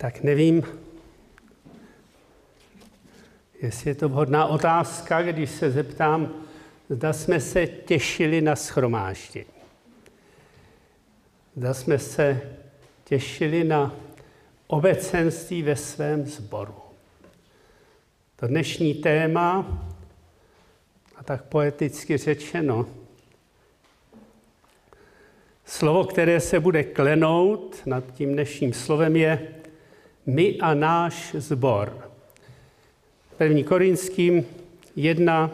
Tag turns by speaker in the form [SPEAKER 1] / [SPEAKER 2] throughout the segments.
[SPEAKER 1] Tak nevím, jestli je to vhodná otázka, když se zeptám, zda jsme se těšili na schromáždění. Zda jsme se těšili na obecenství ve svém sboru. To dnešní téma, a tak poeticky řečeno, slovo, které se bude klenout nad tím dnešním slovem je my a náš zbor. První Korinským 1,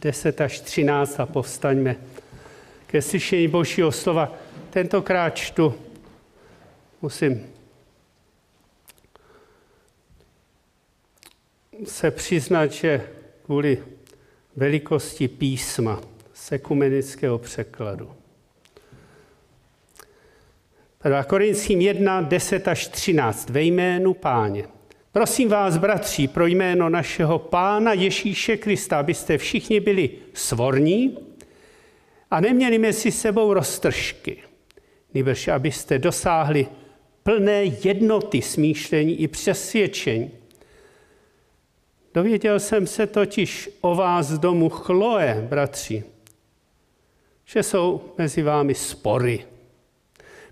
[SPEAKER 1] 10 až 13 a povstaňme ke slyšení Božího slova. Tentokrát čtu, musím se přiznat, že kvůli velikosti písma sekumenického překladu. 1. Korinským 1, 10 až 13. Ve jménu páně. Prosím vás, bratři, pro jméno našeho pána Ježíše Krista, abyste všichni byli svorní a neměli mezi sebou roztržky, nebož abyste dosáhli plné jednoty smýšlení i přesvědčení. Dověděl jsem se totiž o vás z domu Chloe, bratři, že jsou mezi vámi spory.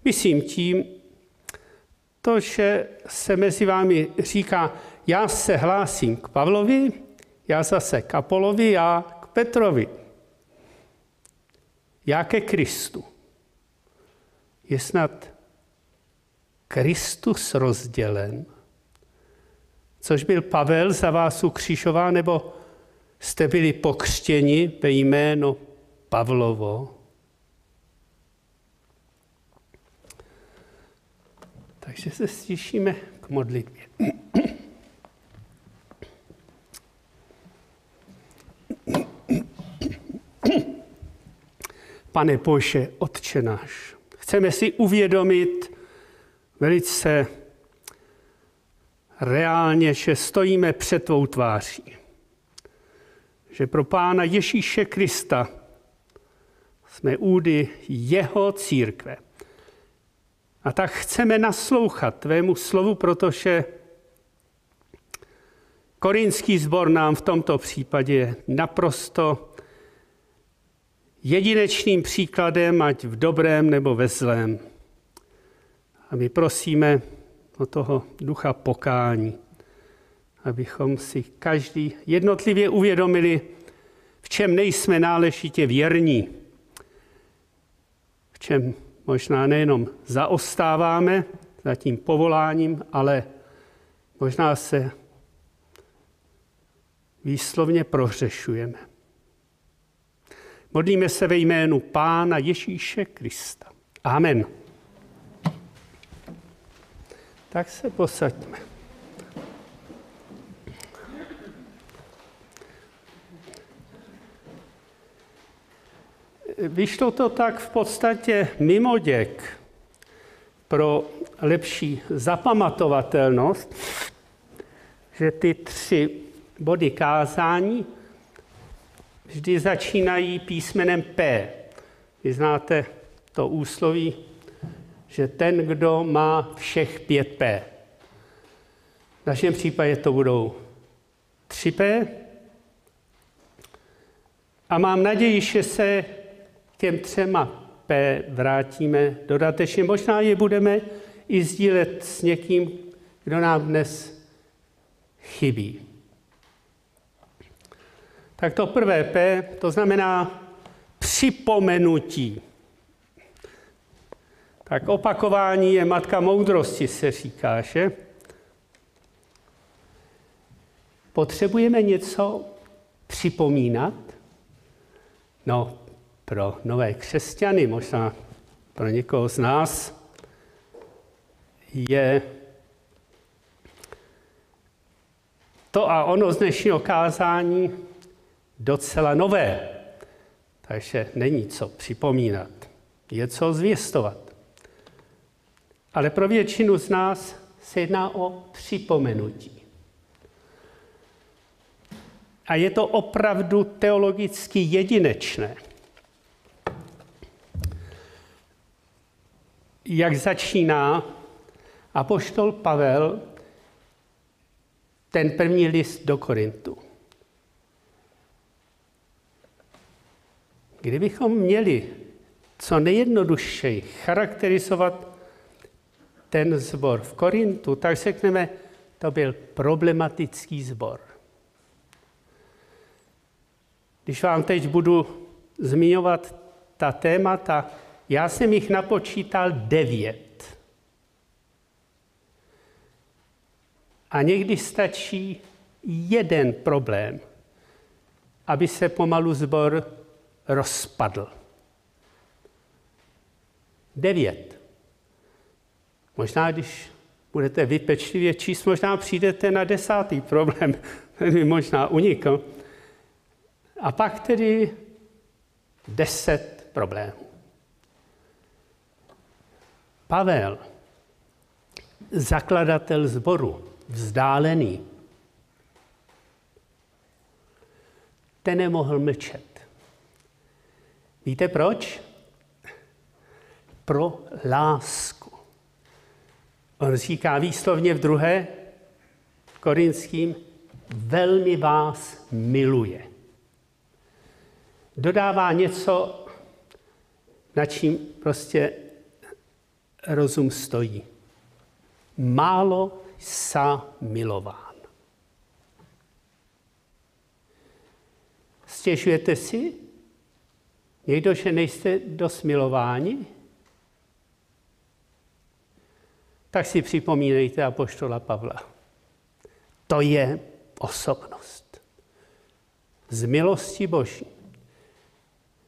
[SPEAKER 1] Myslím tím to, že se mezi vámi říká, já se hlásím k Pavlovi, já zase k Apolovi, já k Petrovi. Já ke Kristu. Je snad Kristus rozdělen, což byl Pavel za vás ukřižován, nebo jste byli pokřtěni ve jméno Pavlovo? Takže se stišíme k modlitbě. Pane Bože, Otče náš, chceme si uvědomit velice reálně, že stojíme před tvou tváří. Že pro Pána Ježíše Krista jsme údy jeho církve. A tak chceme naslouchat tvému slovu, protože korinský sbor nám v tomto případě je naprosto jedinečným příkladem, ať v dobrém nebo ve zlém. A my prosíme o toho ducha pokání, abychom si každý jednotlivě uvědomili, v čem nejsme náležitě věrní, v čem možná nejenom zaostáváme za tím povoláním, ale možná se výslovně prohřešujeme. Modlíme se ve jménu Pána Ježíše Krista. Amen. Tak se posaďme. Vyšlo to tak v podstatě mimo děk pro lepší zapamatovatelnost, že ty tři body kázání vždy začínají písmenem P. Vy znáte to úsloví, že ten, kdo má všech pět P. V našem případě to budou tři P. A mám naději, že se těm třema P vrátíme dodatečně. Možná je budeme i sdílet s někým, kdo nám dnes chybí. Tak to prvé P, to znamená připomenutí. Tak opakování je matka moudrosti, se říká, že? Potřebujeme něco připomínat? No, pro nové křesťany, možná pro někoho z nás, je to a ono z dnešního kázání docela nové. Takže není co připomínat, je co zvěstovat. Ale pro většinu z nás se jedná o připomenutí. A je to opravdu teologicky jedinečné. Jak začíná Apoštol Pavel ten první list do Korintu. Kdybychom měli co nejjednodušeji charakterizovat ten zbor v Korintu, tak řekneme, to byl problematický zbor. Když vám teď budu zmiňovat ta témata, já jsem jich napočítal devět. A někdy stačí jeden problém, aby se pomalu zbor rozpadl. Devět. Možná, když budete vypečlivě číst, možná přijdete na desátý problém, který možná unikl. A pak tedy deset problémů. Pavel, zakladatel zboru, vzdálený, ten nemohl mlčet. Víte proč? Pro lásku. On říká výslovně v druhé korinským, velmi vás miluje. Dodává něco, na čím prostě rozum stojí. Málo sa milován. Stěžujete si, Někdo, že nejste dost milováni? Tak si připomínejte apoštola Pavla. To je osobnost. Z milosti Boží.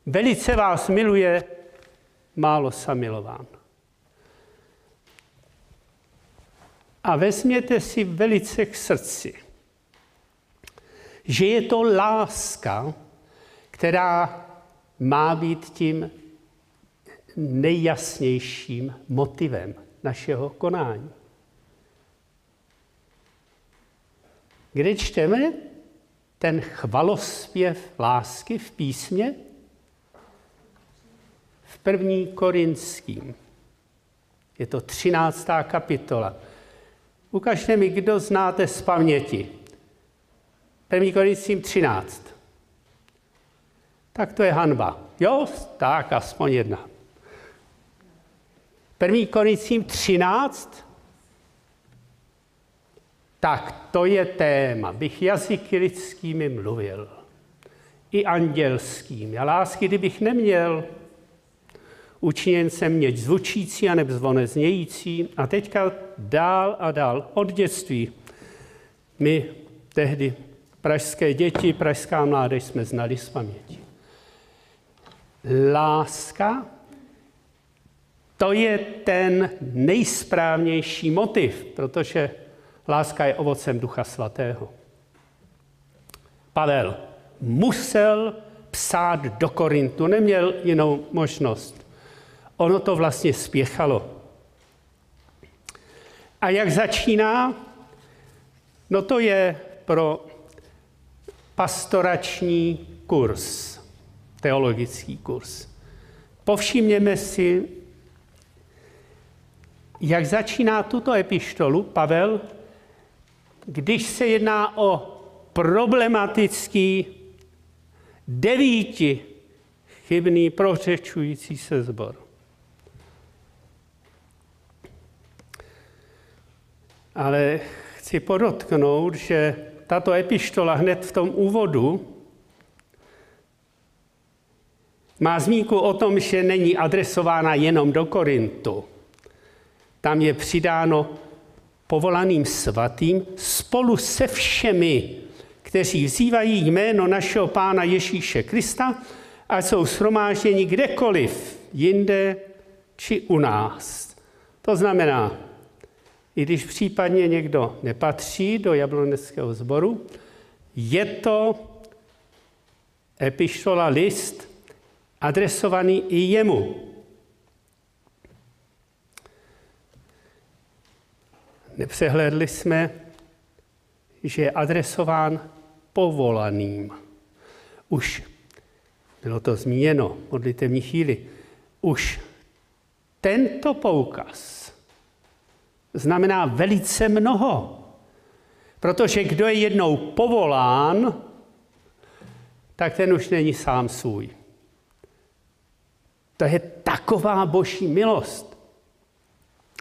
[SPEAKER 1] Velice vás miluje, málo samilován. A vezměte si velice k srdci, že je to láska, která má být tím nejjasnějším motivem našeho konání. Kde čteme ten chvalospěv lásky v písmě? V první korinským. Je to třináctá kapitola. Ukažte mi, kdo znáte z paměti. První korinským 13 tak to je hanba. Jo, tak aspoň jedna. První Korinským 13, tak to je téma. Bych jazyky lidskými mluvil. I andělským. A lásky, kdybych neměl, učiněn jsem měť zvučící a neb zvone znějící. A teďka dál a dál od dětství. My tehdy pražské děti, pražská mládež jsme znali z paměti láska, to je ten nejsprávnější motiv, protože láska je ovocem Ducha Svatého. Pavel musel psát do Korintu, neměl jinou možnost. Ono to vlastně spěchalo. A jak začíná? No to je pro pastorační kurz teologický kurz. Povšimněme si, jak začíná tuto epištolu Pavel, když se jedná o problematický devíti chybný prořečující se zbor. Ale chci podotknout, že tato epištola hned v tom úvodu má zmínku o tom, že není adresována jenom do Korintu. Tam je přidáno povolaným svatým spolu se všemi, kteří vzývají jméno našeho Pána Ježíše Krista a jsou shromážděni kdekoliv, jinde či u nás. To znamená, i když případně někdo nepatří do jabloneckého sboru, je to epištola, list adresovaný i jemu. Nepřehledli jsme, že je adresován povolaným. Už bylo to zmíněno, modlitevní chvíli, už tento poukaz znamená velice mnoho. Protože kdo je jednou povolán, tak ten už není sám svůj. To je taková boží milost,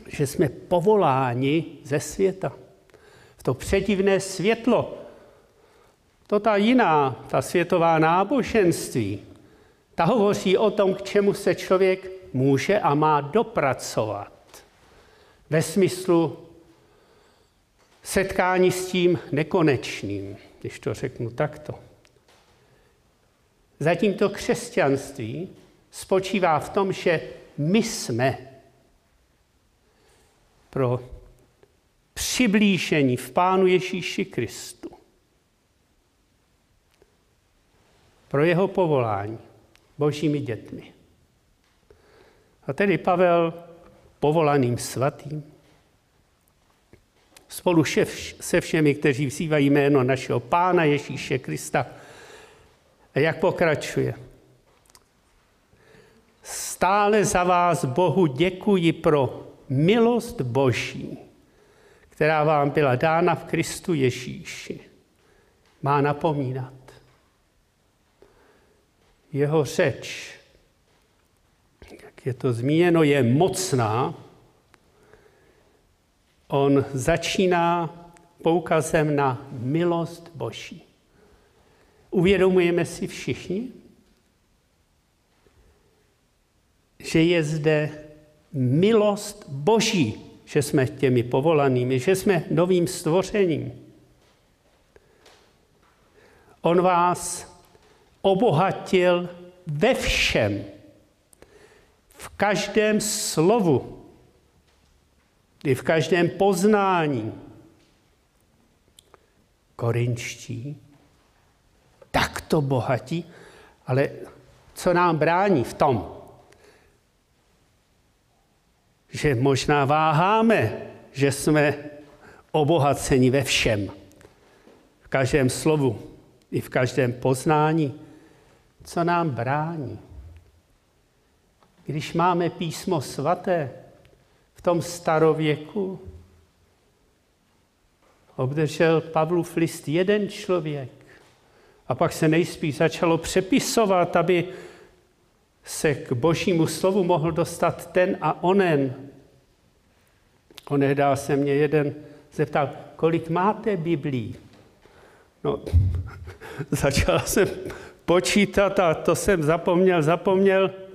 [SPEAKER 1] že jsme povoláni ze světa. V to předivné světlo. To ta jiná, ta světová náboženství, ta hovoří o tom, k čemu se člověk může a má dopracovat. Ve smyslu setkání s tím nekonečným, když to řeknu takto. Zatímto křesťanství spočívá v tom, že my jsme pro přiblížení v Pánu Ježíši Kristu, pro jeho povolání božími dětmi. A tedy Pavel povolaným svatým, spolu se všemi, kteří vzývají jméno našeho Pána Ježíše Krista. A jak pokračuje? Stále za vás Bohu děkuji pro milost Boží, která vám byla dána v Kristu Ježíši. Má napomínat. Jeho řeč, je to zmíněno, je mocná. On začíná poukazem na milost Boží. Uvědomujeme si všichni, že je zde milost Boží, že jsme těmi povolanými, že jsme novým stvořením. On vás obohatil ve všem, v každém slovu, i v každém poznání. Korinčtí, takto bohatí, ale co nám brání v tom, že možná váháme, že jsme obohaceni ve všem, v každém slovu i v každém poznání, co nám brání. Když máme písmo svaté v tom starověku, obdržel Pavlův list jeden člověk a pak se nejspíš začalo přepisovat, aby se k božímu slovu mohl dostat ten a onen. Onedá se mě jeden zeptal, kolik máte Biblí? No, začal jsem počítat a to jsem zapomněl, zapomněl.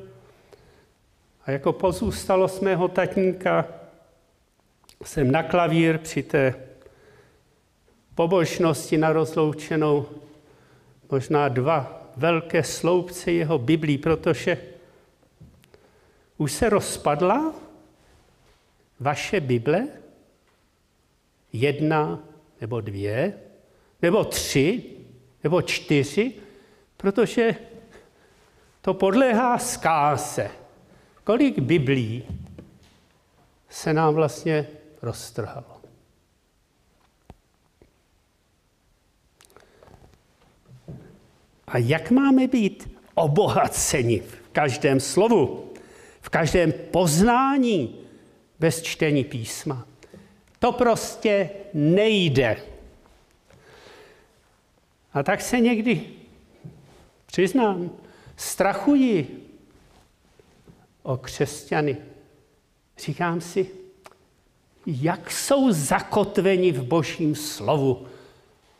[SPEAKER 1] A jako pozůstalost mého tatínka jsem na klavír při té pobožnosti na rozloučenou možná dva velké sloupce jeho Biblí, protože už se rozpadla vaše Bible, jedna nebo dvě, nebo tři, nebo čtyři, protože to podléhá zkáze. Kolik Biblí se nám vlastně roztrhalo. A jak máme být obohaceni v každém slovu, v každém poznání bez čtení písma? To prostě nejde. A tak se někdy, přiznám, strachuji o křesťany. Říkám si, jak jsou zakotveni v božím slovu,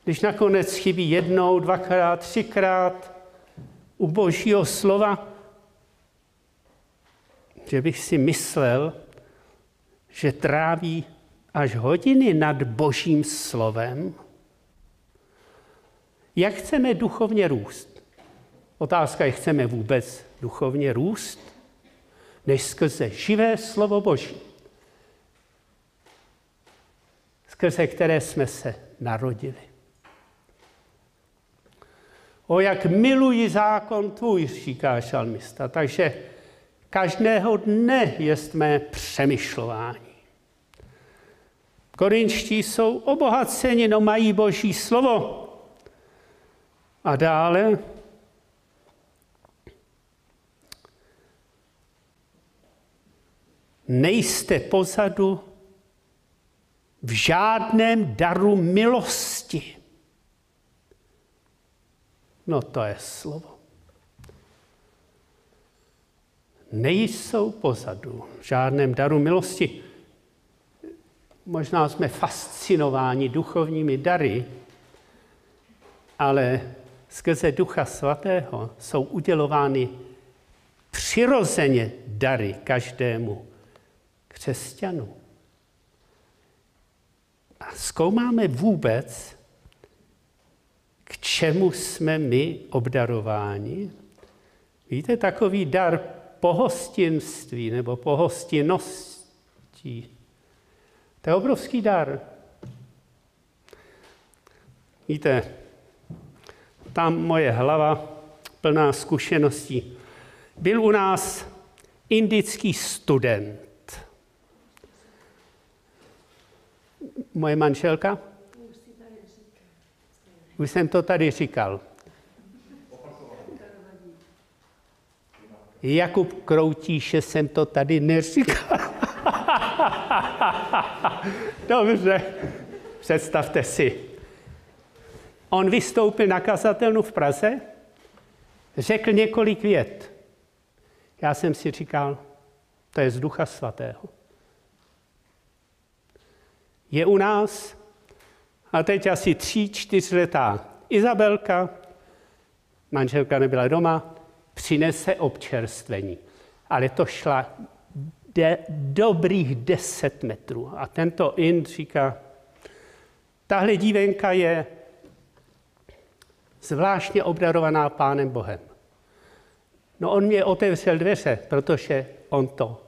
[SPEAKER 1] když nakonec chybí jednou, dvakrát, třikrát u božího slova, že bych si myslel, že tráví až hodiny nad božím slovem. Jak chceme duchovně růst? Otázka je, chceme vůbec duchovně růst? Než skrze živé slovo Boží, skrze které jsme se narodili. O jak miluji zákon tvůj, říká šalmista. Takže každého dne je mé přemýšlování. Korinští jsou obohaceni, no mají boží slovo. A dále nejste pozadu, v žádném daru milosti. No to je slovo. Nejsou pozadu v žádném daru milosti. Možná jsme fascinováni duchovními dary, ale skrze Ducha Svatého jsou udělovány přirozeně dary každému křesťanu. A zkoumáme vůbec, k čemu jsme my obdarováni. Víte, takový dar pohostinství nebo pohostinností, to je obrovský dar. Víte, tam moje hlava plná zkušeností. Byl u nás indický student. Moje manželka? Už jsem to tady říkal. Jakub Kroutíše jsem to tady neříkal. Dobře, představte si. On vystoupil na kazatelnu v Praze, řekl několik vět. Já jsem si říkal, to je z Ducha Svatého. Je u nás, a teď asi tři, čtyřletá Izabelka, manželka nebyla doma, přinese občerstvení. Ale to šla de, dobrých deset metrů. A tento Ind říká, tahle dívenka je zvláštně obdarovaná Pánem Bohem. No on mě otevřel dveře, protože on to,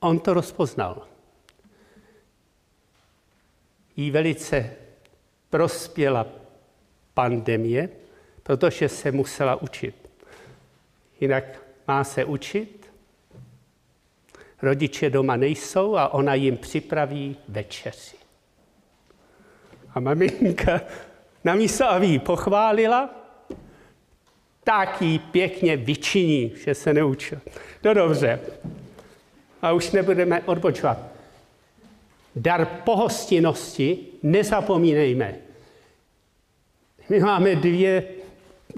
[SPEAKER 1] on to rozpoznal. Jí velice prospěla pandemie, protože se musela učit. Jinak má se učit, rodiče doma nejsou a ona jim připraví večeři. A maminka namísto, aby ji pochválila, tak ji pěkně vyčiní, že se neučil. No dobře. A už nebudeme odbočovat. Dar pohostinnosti nezapomínejme. My máme dvě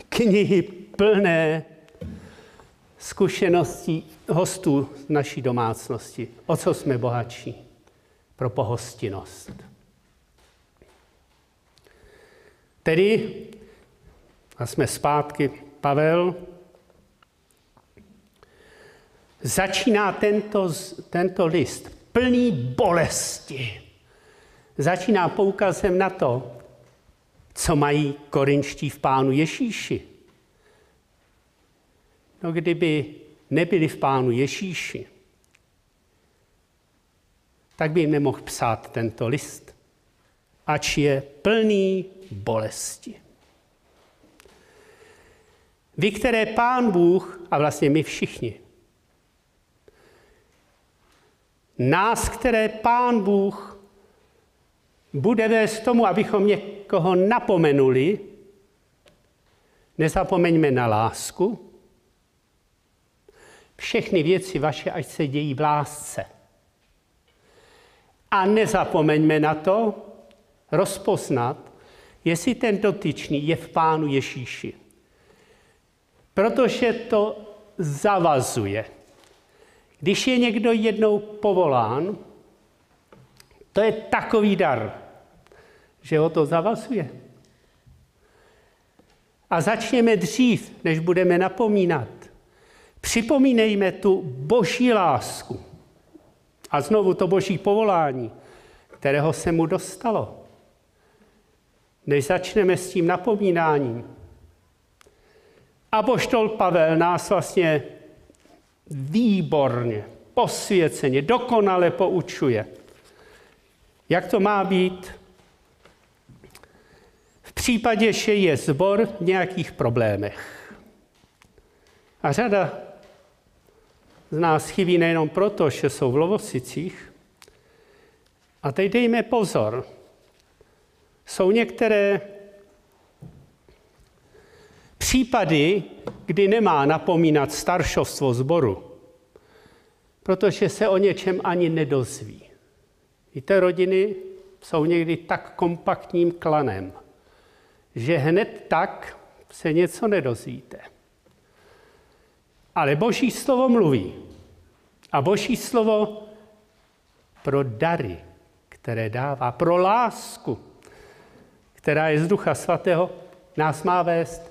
[SPEAKER 1] knihy plné zkušeností hostů naší domácnosti. O co jsme bohatší? Pro pohostinnost. Tedy, a jsme zpátky, Pavel začíná tento, tento list plný bolesti. Začíná poukazem na to, co mají korinští v Pánu Ježíši. No kdyby nebyli v Pánu Ježíši, tak by jim nemohl psát tento list, ač je plný bolesti. Vy, které Pán Bůh, a vlastně my všichni, nás, které Pán Bůh bude vést tomu, abychom někoho napomenuli, nezapomeňme na lásku. Všechny věci vaše, ať se dějí v lásce. A nezapomeňme na to rozpoznat, jestli ten dotyčný je v Pánu Ježíši. Protože to zavazuje. Když je někdo jednou povolán, to je takový dar, že ho to zavazuje. A začněme dřív, než budeme napomínat. Připomínejme tu boží lásku a znovu to boží povolání, kterého se mu dostalo. Než začneme s tím napomínáním. A poštol Pavel nás vlastně výborně, posvěceně, dokonale poučuje. Jak to má být v případě, že je zbor v nějakých problémech. A řada z nás chybí nejenom proto, že jsou v Lovosicích. A teď dejme pozor. Jsou některé případy, kdy nemá napomínat staršovstvo zboru, protože se o něčem ani nedozví. Víte, rodiny jsou někdy tak kompaktním klanem, že hned tak se něco nedozvíte. Ale Boží slovo mluví. A Boží slovo pro dary, které dává, pro lásku, která je z Ducha Svatého, nás má vést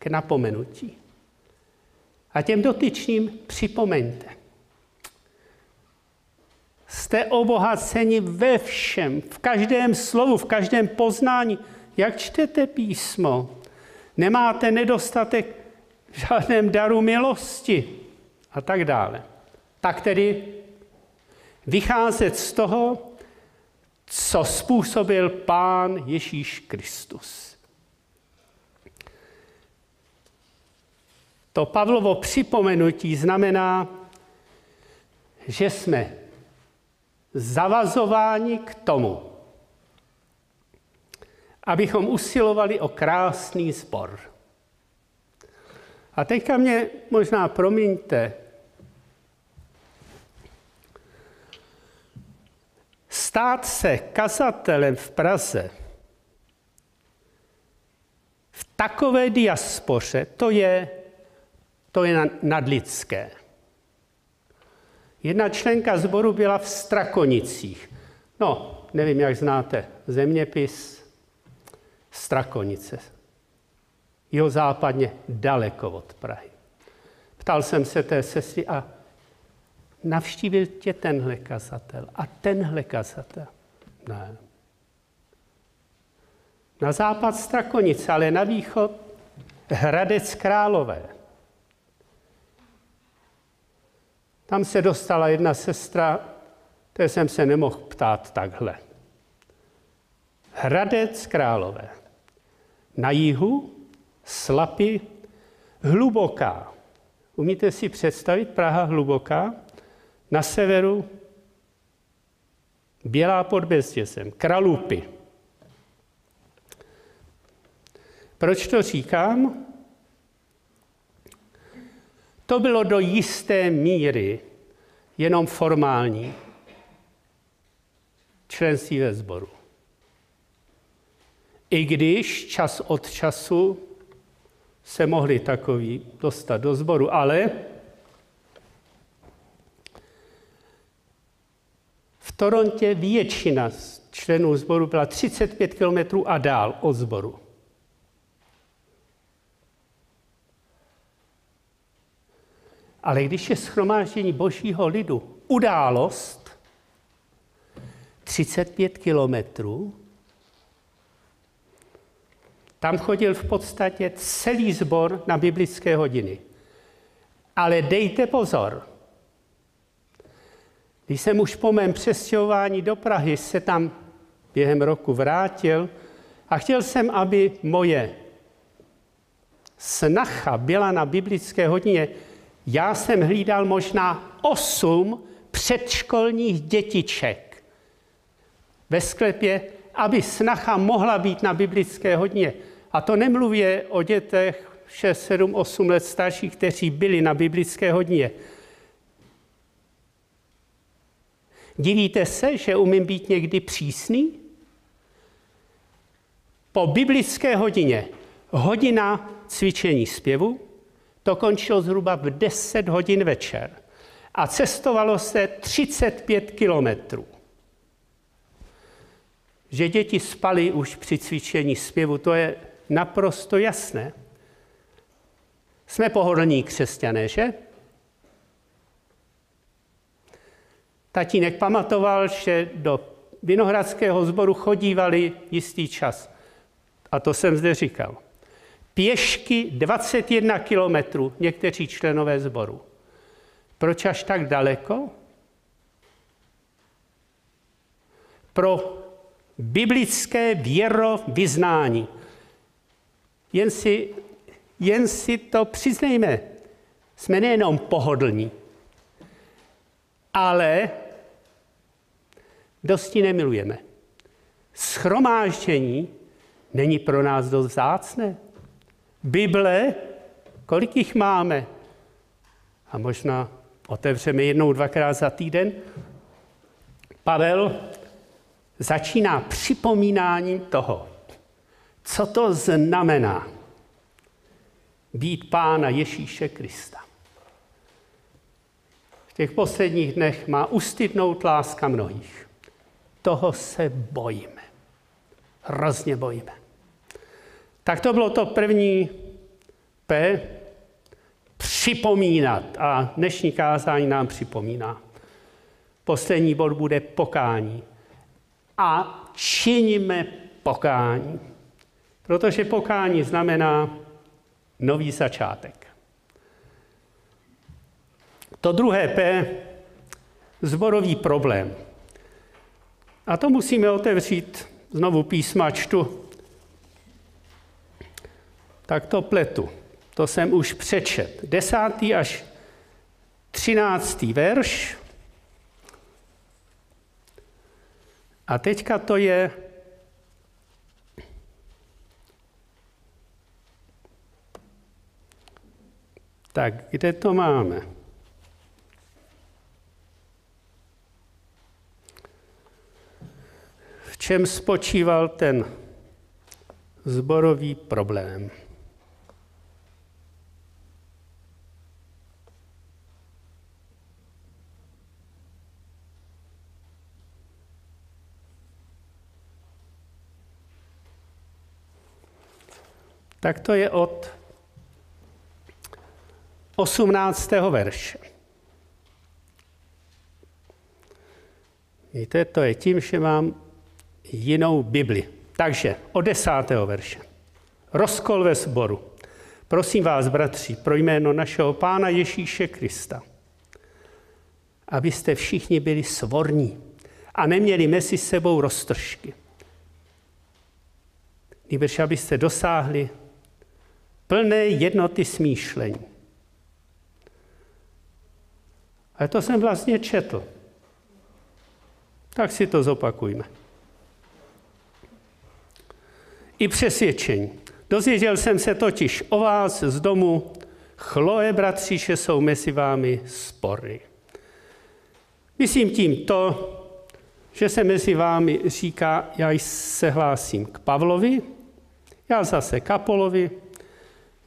[SPEAKER 1] k napomenutí. A těm dotyčným připomeňte. Jste obohaceni ve všem, v každém slovu, v každém poznání. Jak čtete písmo? Nemáte nedostatek v žádném daru milosti a tak dále. Tak tedy vycházet z toho, co způsobil Pán Ježíš Kristus. To Pavlovo připomenutí znamená, že jsme zavazováni k tomu, abychom usilovali o krásný sbor. A teďka mě možná promiňte, stát se kazatelem v Praze v takové diaspoře, to je, to je nadlidské. Jedna členka zboru byla v Strakonicích. No, nevím, jak znáte zeměpis Strakonice. Jeho západně daleko od Prahy. Ptal jsem se té sestry a navštívil tě tenhle kazatel a tenhle kazatel. Ne. Na západ Strakonice, ale na východ Hradec Králové. Tam se dostala jedna sestra, té jsem se nemohl ptát takhle. Hradec Králové. Na jihu Slapy hluboká. Umíte si představit Praha hluboká? Na severu Bělá pod Bezděsem, Kralupy. Proč to říkám? To bylo do jisté míry jenom formální členství ve sboru. I když čas od času se mohli takový dostat do sboru, ale v Torontě většina členů sboru byla 35 km a dál od sboru. Ale když je schromáždění božího lidu událost 35 kilometrů, tam chodil v podstatě celý sbor na biblické hodiny. Ale dejte pozor. Když jsem už po mém přestěhování do Prahy se tam během roku vrátil a chtěl jsem, aby moje snacha byla na biblické hodině, já jsem hlídal možná osm předškolních dětiček ve sklepě, aby snacha mohla být na biblické hodině. A to nemluví o dětech 6, 7, 8 let starších, kteří byli na biblické hodině. Divíte se, že umím být někdy přísný? Po biblické hodině, hodina cvičení zpěvu, to končilo zhruba v 10 hodin večer. A cestovalo se 35 kilometrů. Že děti spaly už při cvičení zpěvu, to je naprosto jasné. Jsme pohodlní křesťané, že? Tatínek pamatoval, že do Vinohradského sboru chodívali jistý čas. A to jsem zde říkal. Pěšky 21 kilometrů někteří členové sboru. Proč až tak daleko? Pro biblické věrovyznání. Jen si, jen si to přiznejme. Jsme nejenom pohodlní, ale dosti nemilujeme. Schromáždění není pro nás dost vzácné. Bible, kolik jich máme? A možná otevřeme jednou, dvakrát za týden. Pavel začíná připomínáním toho, co to znamená být pána Ježíše Krista. V těch posledních dnech má ustydnout láska mnohých. Toho se bojíme. Hrozně bojíme. Tak to bylo to první P, připomínat. A dnešní kázání nám připomíná. Poslední bod bude pokání. A činíme pokání. Protože pokání znamená nový začátek. To druhé P, zborový problém. A to musíme otevřít znovu písma čtu. Tak to pletu. To jsem už přečet. Desátý až třináctý verš. A teďka to je Tak kde to máme? V čem spočíval ten zborový problém? Tak to je od 18. verše. Víte, to je tím, že mám jinou Bibli. Takže od 10. verše. Rozkol ve sboru. Prosím vás, bratři, pro jméno našeho Pána Ježíše Krista, abyste všichni byli svorní a neměli mezi sebou roztržky. Nýbrž abyste dosáhli plné jednoty smýšlení. Ale to jsem vlastně četl. Tak si to zopakujme. I přesvědčení. Dozvěděl jsem se totiž o vás z domu, Chloe, bratři, že jsou mezi vámi spory. Myslím tím to, že se mezi vámi říká, já se hlásím k Pavlovi, já zase k Apolovi,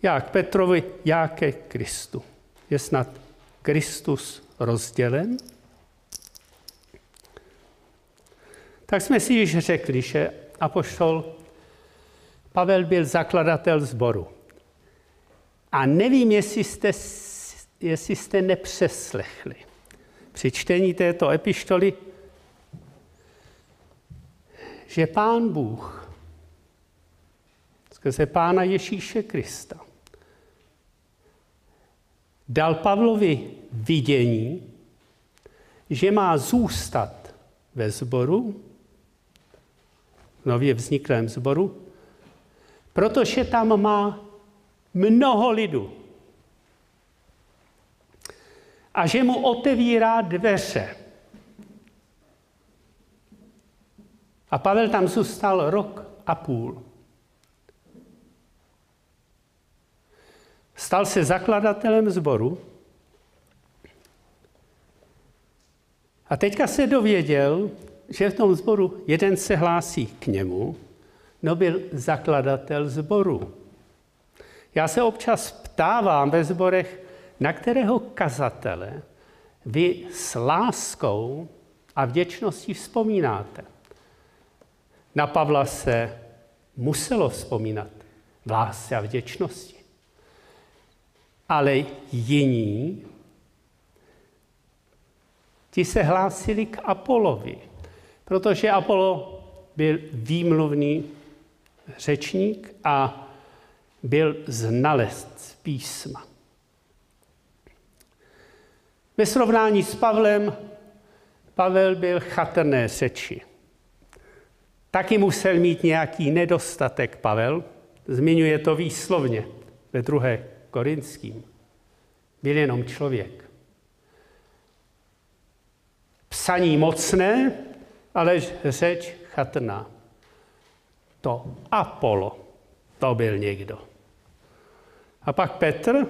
[SPEAKER 1] já k Petrovi, já ke Kristu. Je snad Kristus rozdělen? Tak jsme si již řekli, že apoštol Pavel byl zakladatel sboru. A nevím, jestli jste, jestli jste nepřeslechli při čtení této epištoly, že Pán Bůh skrze Pána Ježíše Krista dal Pavlovi vidění, že má zůstat ve sboru, nově vzniklém sboru, protože tam má mnoho lidu. A že mu otevírá dveře. A Pavel tam zůstal rok a půl. Stal se zakladatelem sboru a teďka se dověděl, že v tom sboru jeden se hlásí k němu, no byl zakladatel sboru. Já se občas ptávám ve sborech, na kterého kazatele vy s láskou a vděčností vzpomínáte. Na Pavla se muselo vzpomínat v lásce a vděčnosti ale jiní, ti se hlásili k Apolovi, protože Apollo byl výmluvný řečník a byl znalec písma. Ve srovnání s Pavlem, Pavel byl chatrné řeči. Taky musel mít nějaký nedostatek Pavel, zmiňuje to výslovně ve druhé Korinským byl jenom člověk. Psaní mocné, ale řeč chatrná. To Apollo, to byl někdo. A pak Petr,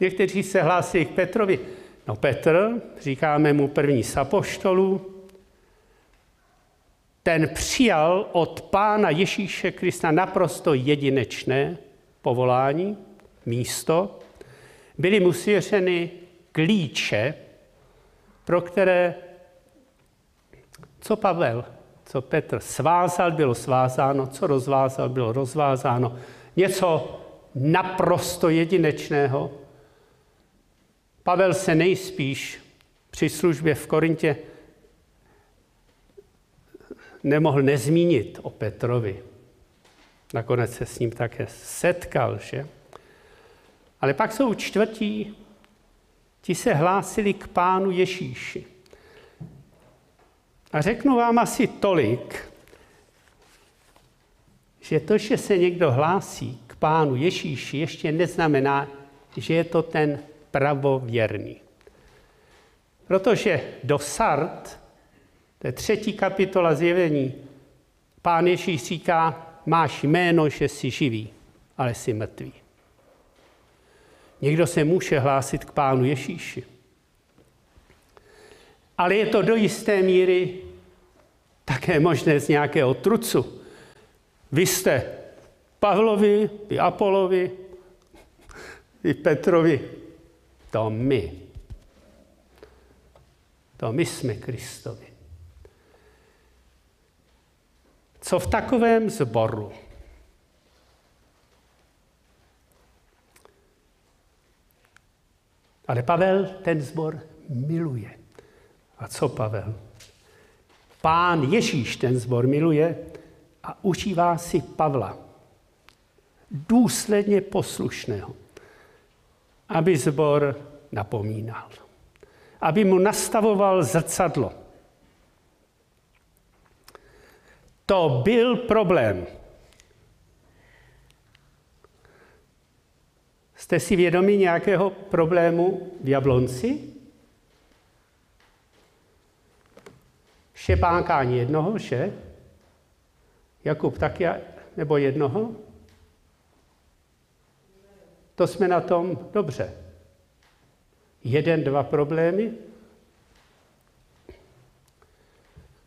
[SPEAKER 1] někteří se hlásí k Petrovi. No Petr, říkáme mu první z apoštolů, ten přijal od Pána Ježíše Krista naprosto jedinečné povolání, místo, byly mu svěřeny klíče, pro které, co Pavel, co Petr svázal, bylo svázáno, co rozvázal, bylo rozvázáno. Něco naprosto jedinečného. Pavel se nejspíš při službě v Korintě nemohl nezmínit o Petrovi. Nakonec se s ním také setkal, že? Ale pak jsou čtvrtí, ti se hlásili k pánu Ježíši. A řeknu vám asi tolik, že to, že se někdo hlásí k pánu Ježíši, ještě neznamená, že je to ten pravověrný. Protože do Sart, to je třetí kapitola zjevení, pán Ježíš říká, máš jméno, že jsi živý, ale jsi mrtvý. Někdo se může hlásit k pánu Ježíši. Ale je to do jisté míry také možné z nějakého trucu. Vy jste Pavlovi, vy Apolovi, vy Petrovi. To my. To my jsme Kristovi. Co v takovém zboru? Ale Pavel ten zbor miluje. A co Pavel? Pán Ježíš ten zbor miluje a užívá si Pavla, důsledně poslušného, aby zbor napomínal, aby mu nastavoval zrcadlo. To byl problém. Jste si vědomi nějakého problému v Jablonci? Šepánkání jednoho, že? Jakub taky, nebo jednoho? To jsme na tom dobře. Jeden, dva problémy.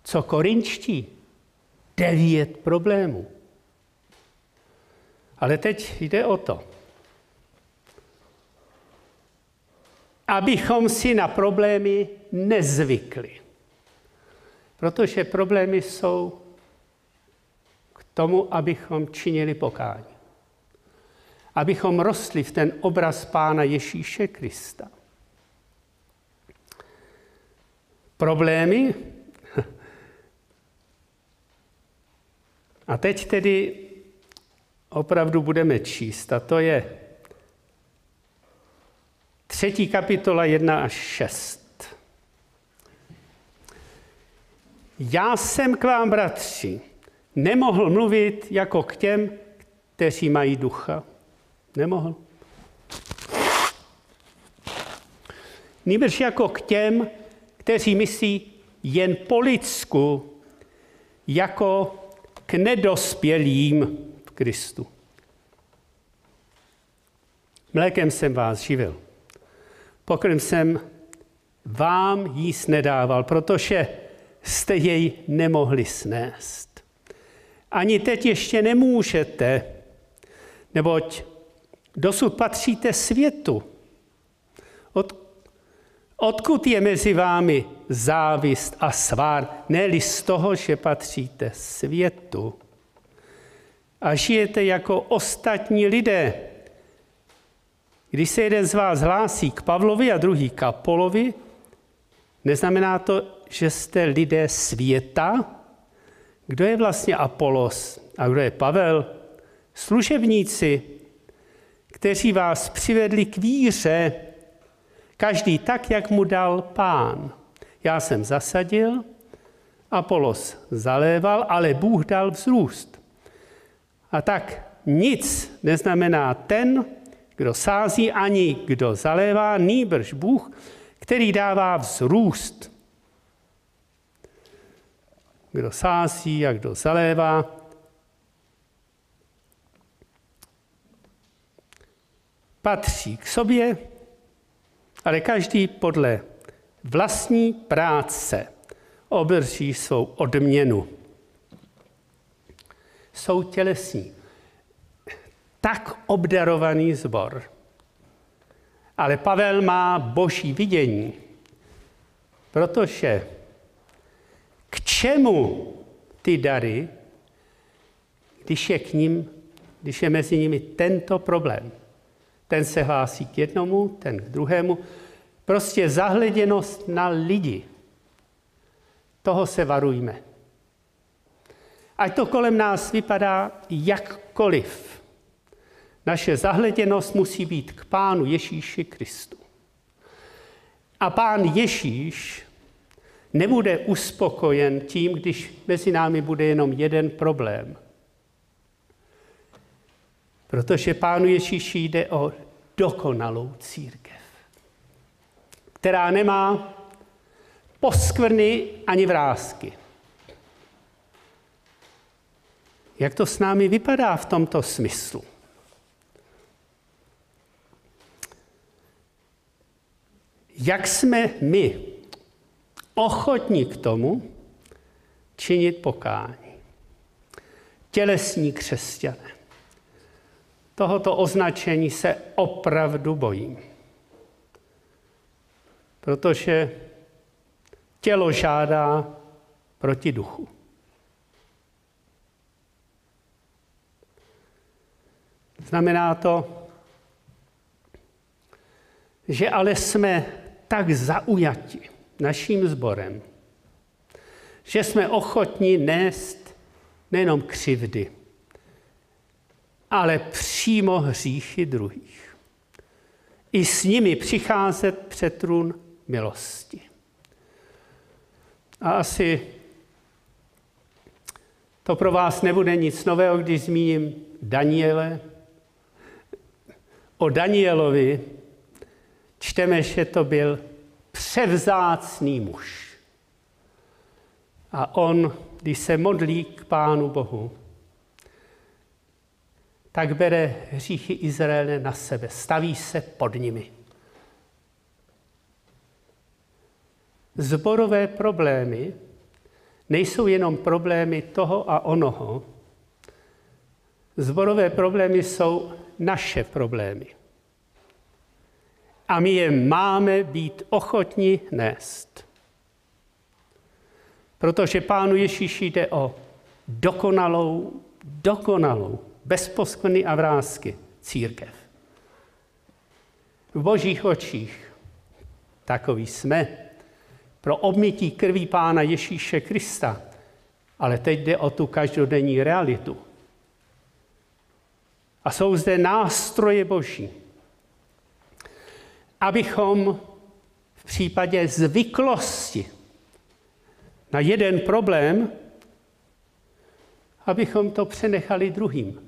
[SPEAKER 1] Co korinčtí? Devět problémů. Ale teď jde o to, abychom si na problémy nezvykli. Protože problémy jsou k tomu, abychom činili pokání. Abychom rostli v ten obraz Pána Ježíše Krista. Problémy. A teď tedy opravdu budeme číst, a to je třetí kapitola 1 až 6. Já jsem k vám, bratři, nemohl mluvit jako k těm, kteří mají ducha. Nemohl. Nýbrž jako k těm, kteří myslí jen po lidsku, jako k nedospělým v Kristu. Mlékem jsem vás živil. Pokrm jsem vám jíst nedával, protože jste jej nemohli snést. Ani teď ještě nemůžete, neboť dosud patříte světu. Od, odkud je mezi vámi závist a svár, ne z toho, že patříte světu a žijete jako ostatní lidé. Když se jeden z vás hlásí k Pavlovi a druhý k Apolovi, neznamená to, že jste lidé světa? Kdo je vlastně Apolos a kdo je Pavel? Služebníci, kteří vás přivedli k víře, každý tak, jak mu dal pán. Já jsem zasadil, Apolos zaléval, ale Bůh dal vzrůst. A tak nic neznamená ten, kdo sází, ani kdo zalévá, nýbrž Bůh, který dává vzrůst kdo sází a kdo zalévá. Patří k sobě, ale každý podle vlastní práce obdrží svou odměnu. jsou tělesní. Tak obdarovaný zbor. Ale Pavel má boží vidění, protože k čemu ty dary, když je k ním, když je mezi nimi tento problém. Ten se hlásí k jednomu, ten k druhému. Prostě zahleděnost na lidi. Toho se varujme. Ať to kolem nás vypadá jakkoliv. Naše zahleděnost musí být k Pánu Ježíši Kristu. A Pán Ježíš nebude uspokojen tím, když mezi námi bude jenom jeden problém. Protože Pánu Ježíši jde o dokonalou církev, která nemá poskvrny ani vrázky. Jak to s námi vypadá v tomto smyslu? Jak jsme my ochotní k tomu činit pokání? Tělesní křesťané. Tohoto označení se opravdu bojím. Protože tělo žádá proti duchu. Znamená to, že ale jsme tak zaujati naším sborem, že jsme ochotní nést nejenom křivdy, ale přímo hříchy druhých. I s nimi přicházet před trůn milosti. A asi to pro vás nebude nic nového, když zmíním Daniele. O Danielovi čteme, že to byl převzácný muž. A on, když se modlí k Pánu Bohu, tak bere hříchy Izraele na sebe, staví se pod nimi. Zborové problémy nejsou jenom problémy toho a onoho. Zborové problémy jsou naše problémy. A my je máme být ochotni nést. Protože Pánu Ježíši jde o dokonalou, dokonalou bez poskvrny a vrázky církev. V božích očích takový jsme pro obmytí krví Pána Ježíše Krista, ale teď jde o tu každodenní realitu. A jsou zde nástroje boží, abychom v případě zvyklosti na jeden problém, abychom to přenechali druhým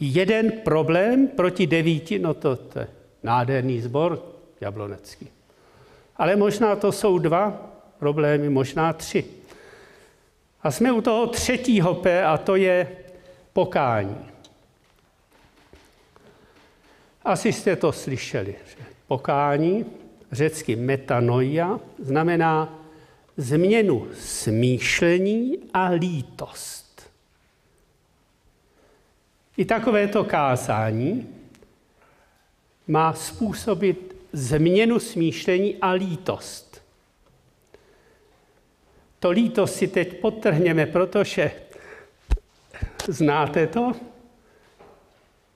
[SPEAKER 1] jeden problém proti devíti, no to, to je nádherný zbor jablonecký. Ale možná to jsou dva problémy, možná tři. A jsme u toho třetího P a to je pokání. Asi jste to slyšeli. Pokání, řecky metanoia, znamená změnu smýšlení a lítost. I takovéto kázání má způsobit změnu smýšlení a lítost. To lítost si teď potrhněme, protože znáte to?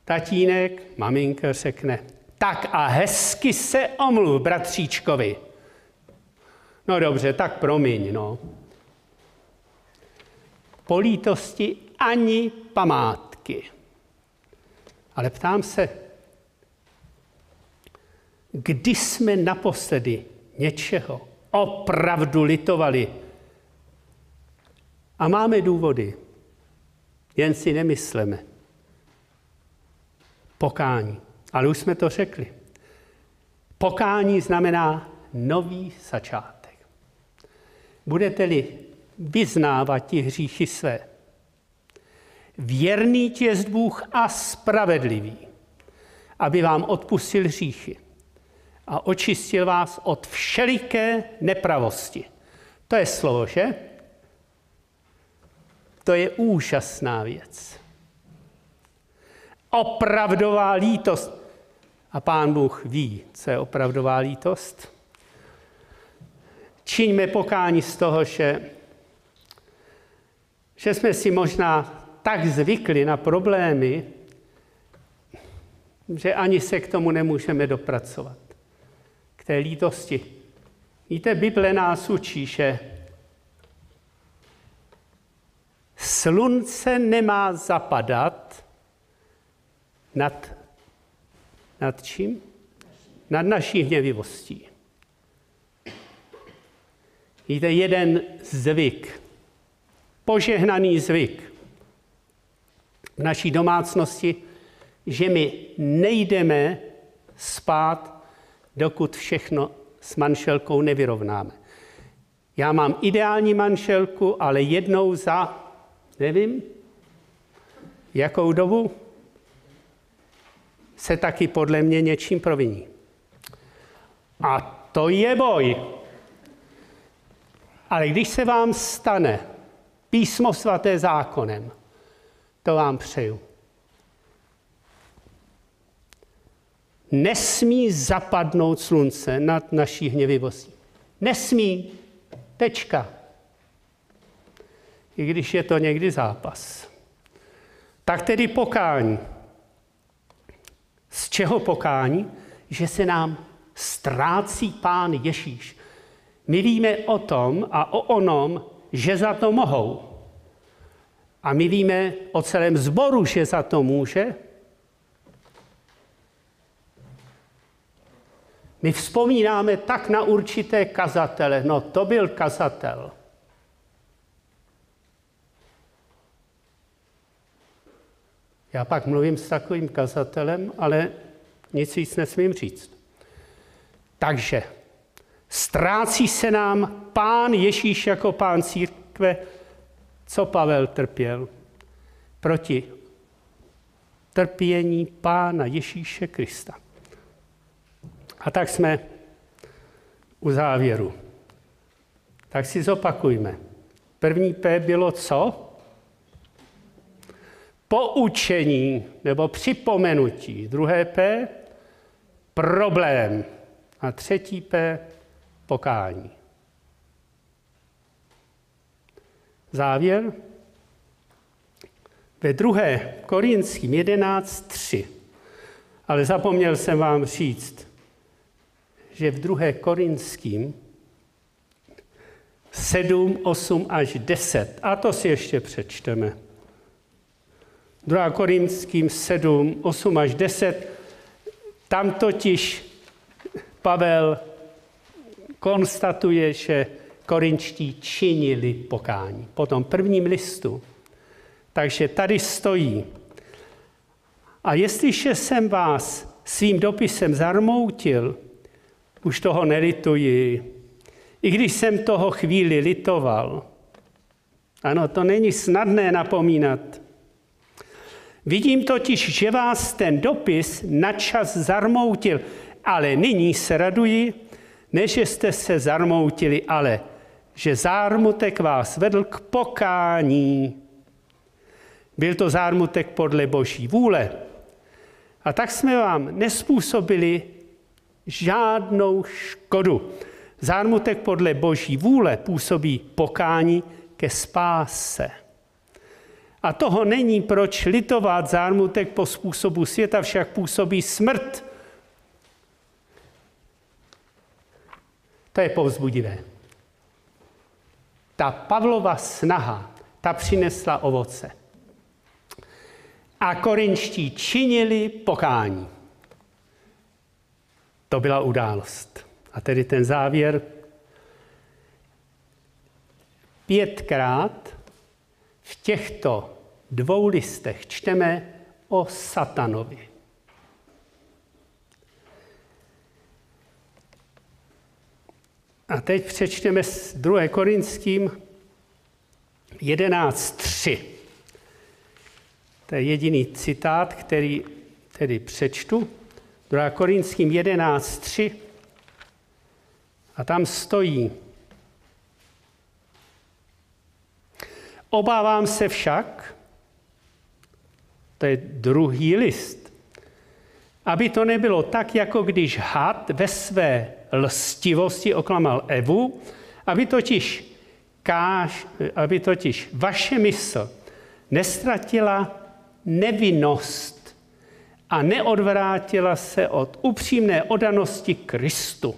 [SPEAKER 1] Tatínek, maminka řekne, tak a hezky se omluv bratříčkovi. No dobře, tak promiň, no. Po lítosti ani památky. Ale ptám se, kdy jsme naposledy něčeho opravdu litovali? A máme důvody, jen si nemyslíme. Pokání. Ale už jsme to řekli. Pokání znamená nový začátek. Budete-li vyznávat ti hříchy své, Věrný jest Bůh a spravedlivý, aby vám odpustil hříchy a očistil vás od všeliké nepravosti. To je slovo, že? To je úžasná věc. Opravdová lítost. A pán Bůh ví, co je opravdová lítost. Čiňme pokání z toho, že, že jsme si možná tak zvykli na problémy, že ani se k tomu nemůžeme dopracovat. K té lítosti. Víte, Bible nás učí, že slunce nemá zapadat nad, nad čím? Nad naší hněvivostí. Víte, jeden zvyk, požehnaný zvyk v naší domácnosti, že my nejdeme spát, dokud všechno s manželkou nevyrovnáme. Já mám ideální manželku, ale jednou za, nevím, jakou dobu, se taky podle mě něčím proviní. A to je boj. Ale když se vám stane písmo svaté zákonem, to vám přeju. Nesmí zapadnout slunce nad naší hněvivostí. Nesmí. Tečka. I když je to někdy zápas. Tak tedy pokání. Z čeho pokání? Že se nám ztrácí Pán Ježíš. My víme o tom a o onom, že za to mohou. A my víme o celém zboru, že za to může. My vzpomínáme tak na určité kazatele. No to byl kazatel. Já pak mluvím s takovým kazatelem, ale nic víc nesmím říct. Takže ztrácí se nám pán Ježíš jako pán církve, co Pavel trpěl proti trpění pána Ježíše Krista. A tak jsme u závěru. Tak si zopakujme. První P bylo co? Poučení nebo připomenutí. Druhé P problém. A třetí P pokání. Závěr. Ve druhé Korinským 11.3. Ale zapomněl jsem vám říct, že v druhé Korinským 7, 8 až 10. A to si ještě přečteme. 2. Korinským 7, 8 až 10. Tam totiž Pavel konstatuje, že korinčtí činili pokání. Po tom prvním listu. Takže tady stojí. A jestliže jsem vás svým dopisem zarmoutil, už toho nelituji, i když jsem toho chvíli litoval. Ano, to není snadné napomínat. Vidím totiž, že vás ten dopis načas zarmoutil, ale nyní se raduji, než jste se zarmoutili, ale že zármutek vás vedl k pokání. Byl to zármutek podle boží vůle. A tak jsme vám nespůsobili žádnou škodu. Zármutek podle boží vůle působí pokání ke spáse. A toho není proč litovat zármutek po způsobu světa, však působí smrt. To je povzbudivé. Ta Pavlova snaha, ta přinesla ovoce. A korinští činili pokání. To byla událost. A tedy ten závěr. Pětkrát v těchto dvou listech čteme o satanovi. A teď přečteme s 2. Korinským 11.3. To je jediný citát, který tedy přečtu. 2. Korinským 11.3. A tam stojí. Obávám se však, to je druhý list, aby to nebylo tak, jako když had ve své lstivosti oklamal Evu, aby totiž, káž, aby totiž vaše mysl nestratila nevinnost a neodvrátila se od upřímné odanosti Kristu.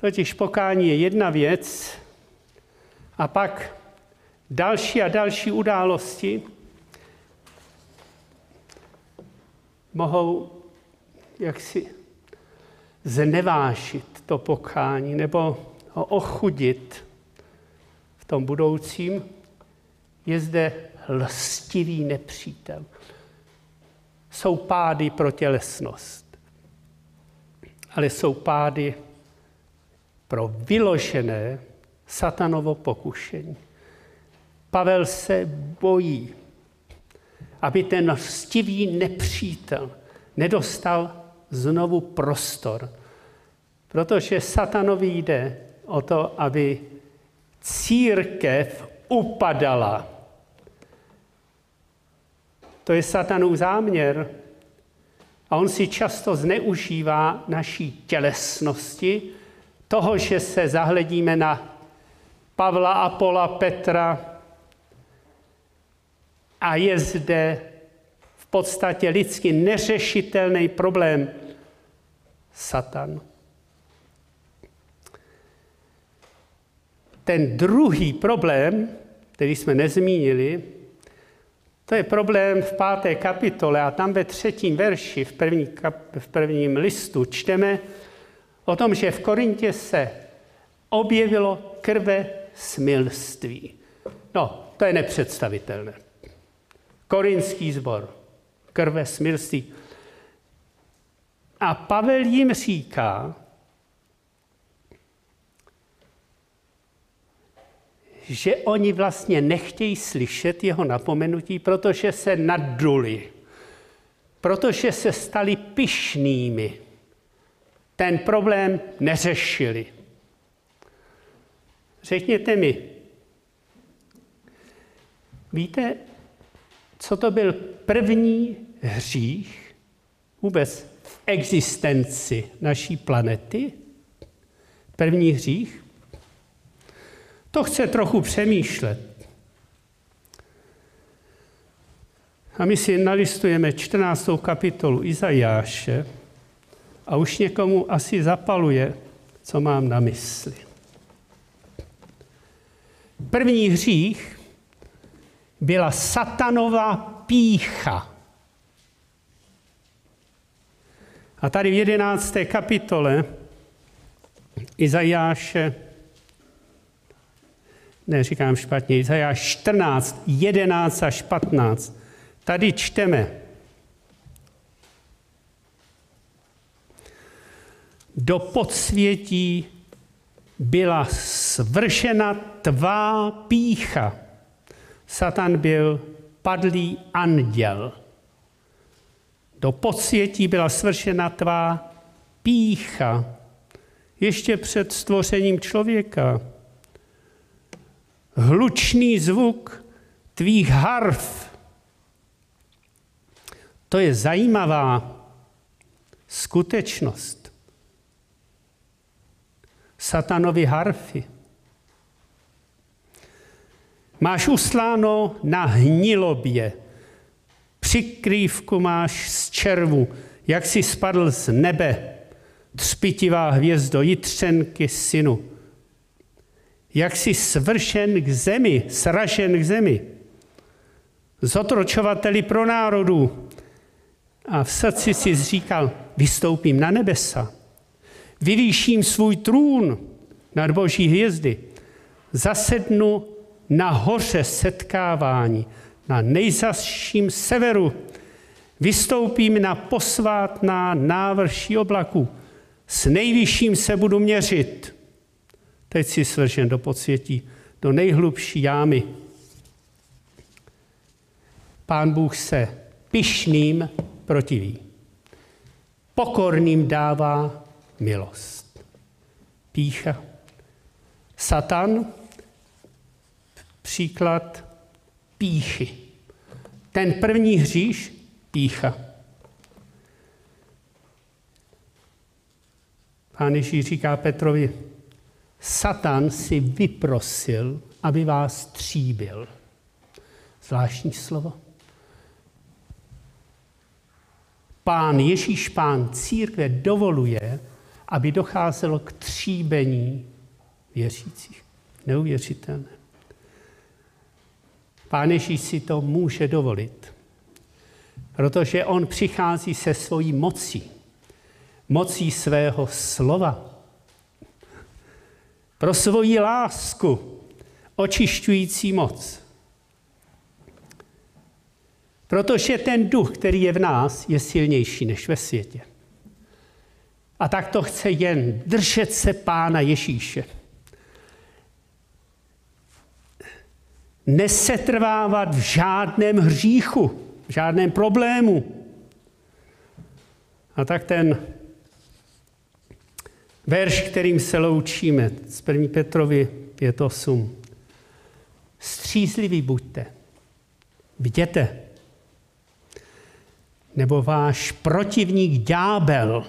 [SPEAKER 1] Totiž pokání je jedna věc a pak další a další události mohou jaksi znevážit to pokání nebo ho ochudit v tom budoucím, je zde lstivý nepřítel. Jsou pády pro tělesnost, ale jsou pády pro vyložené satanovo pokušení. Pavel se bojí, aby ten lstivý nepřítel nedostal znovu prostor, protože satanovi jde o to, aby církev upadala. To je satanův záměr. A on si často zneužívá naší tělesnosti, toho, že se zahledíme na Pavla, Apola, Petra a je zde v podstatě lidsky neřešitelný problém Satan. Ten druhý problém, který jsme nezmínili, to je problém v páté kapitole a tam ve třetím verši, v, první kap, v prvním listu, čteme o tom, že v Korintě se objevilo krve smilství. No, to je nepředstavitelné. Korinský zbor, krve smilství. A Pavel jim říká, že oni vlastně nechtějí slyšet jeho napomenutí, protože se naduli, protože se stali pyšnými. Ten problém neřešili. Řekněte mi, víte, co to byl první hřích vůbec v existenci naší planety? První hřích? To chce trochu přemýšlet. A my si nalistujeme 14. kapitolu Izajáše a už někomu asi zapaluje, co mám na mysli. První hřích byla satanová pícha. A tady v jedenácté kapitole Izajáše ne, říkám špatně, Izajáš 14, 11 až 15. Tady čteme. Do podsvětí byla svršena tvá pícha. Satan byl padlý anděl. Do podsvětí byla svršena tvá pícha. Ještě před stvořením člověka hlučný zvuk tvých harf. To je zajímavá skutečnost. Satanovi harfy. Máš usláno na hnilobě. Přikrývku máš z červu, jak si spadl z nebe. Třpitivá hvězdo, jitřenky synu jak jsi svršen k zemi, sražen k zemi, zotročovateli pro národu. A v srdci si říkal, vystoupím na nebesa, vyvýším svůj trůn nad boží hvězdy, zasednu na hoře setkávání, na nejzasším severu, vystoupím na posvátná návrší oblaku, s nejvyšším se budu měřit. Teď si svržen do podsvětí, do nejhlubší jámy. Pán Bůh se pyšným protiví. Pokorným dává milost. Pícha. Satan příklad píchy. Ten první hříš, pícha. Pán Ježíš říká Petrovi, Satan si vyprosil, aby vás tříbil. Zvláštní slovo. Pán Ježíš, pán církve dovoluje, aby docházelo k tříbení věřících. Neuvěřitelné. Pán Ježíš si to může dovolit, protože on přichází se svojí mocí, mocí svého slova, pro svoji lásku, očišťující moc. Protože ten duch, který je v nás, je silnější než ve světě. A tak to chce jen držet se Pána Ježíše. Nesetrvávat v žádném hříchu, v žádném problému. A tak ten verš, kterým se loučíme, z 1. Petrovi 5.8. Střízliví buďte, bděte, nebo váš protivník ďábel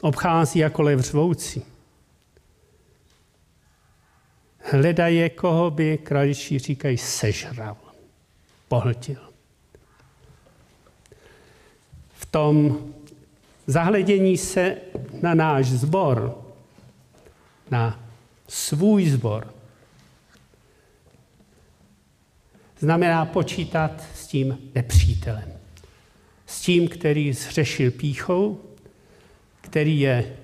[SPEAKER 1] obchází jako lev řvoucí. Hledaje, koho by kraličí říkají sežral, pohltil. V tom zahledění se na náš zbor, na svůj zbor, znamená počítat s tím nepřítelem. S tím, který zřešil píchou, který je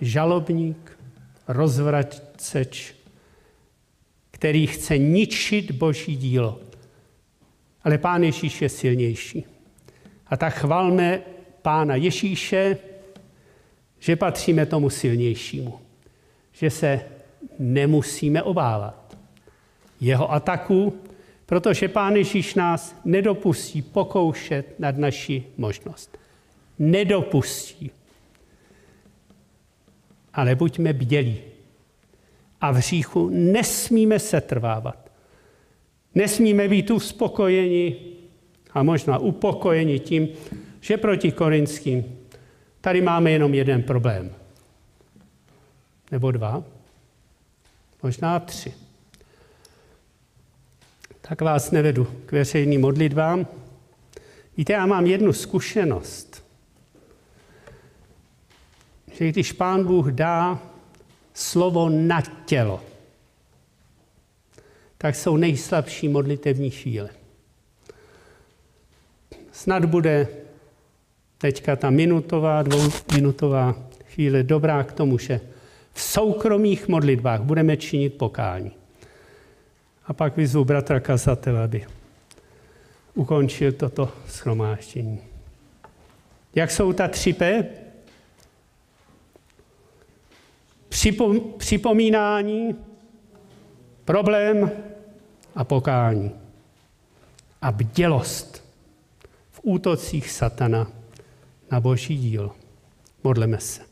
[SPEAKER 1] žalobník, rozvraceč, který chce ničit boží dílo. Ale pán Ježíš je silnější. A tak chvalme pána Ježíše, že patříme tomu silnějšímu. Že se nemusíme obávat jeho ataku, protože Pán Ježíš nás nedopustí pokoušet nad naši možnost. Nedopustí. Ale buďme bdělí. A v hříchu nesmíme se trvávat. Nesmíme být uspokojeni a možná upokojeni tím, že proti korinským tady máme jenom jeden problém. Nebo dva. Možná tři tak vás nevedu k veřejným modlitbám. Víte, já mám jednu zkušenost, že když Pán Bůh dá slovo na tělo, tak jsou nejslabší modlitevní chvíle. Snad bude teďka ta minutová, dvouminutová chvíle dobrá k tomu, že v soukromých modlitbách budeme činit pokání. A pak vyzvu bratra kazatele, aby ukončil toto schromáždění. Jak jsou ta tři P? Připom, připomínání, problém a pokání. A bdělost v útocích satana na boží dílo. Modleme se.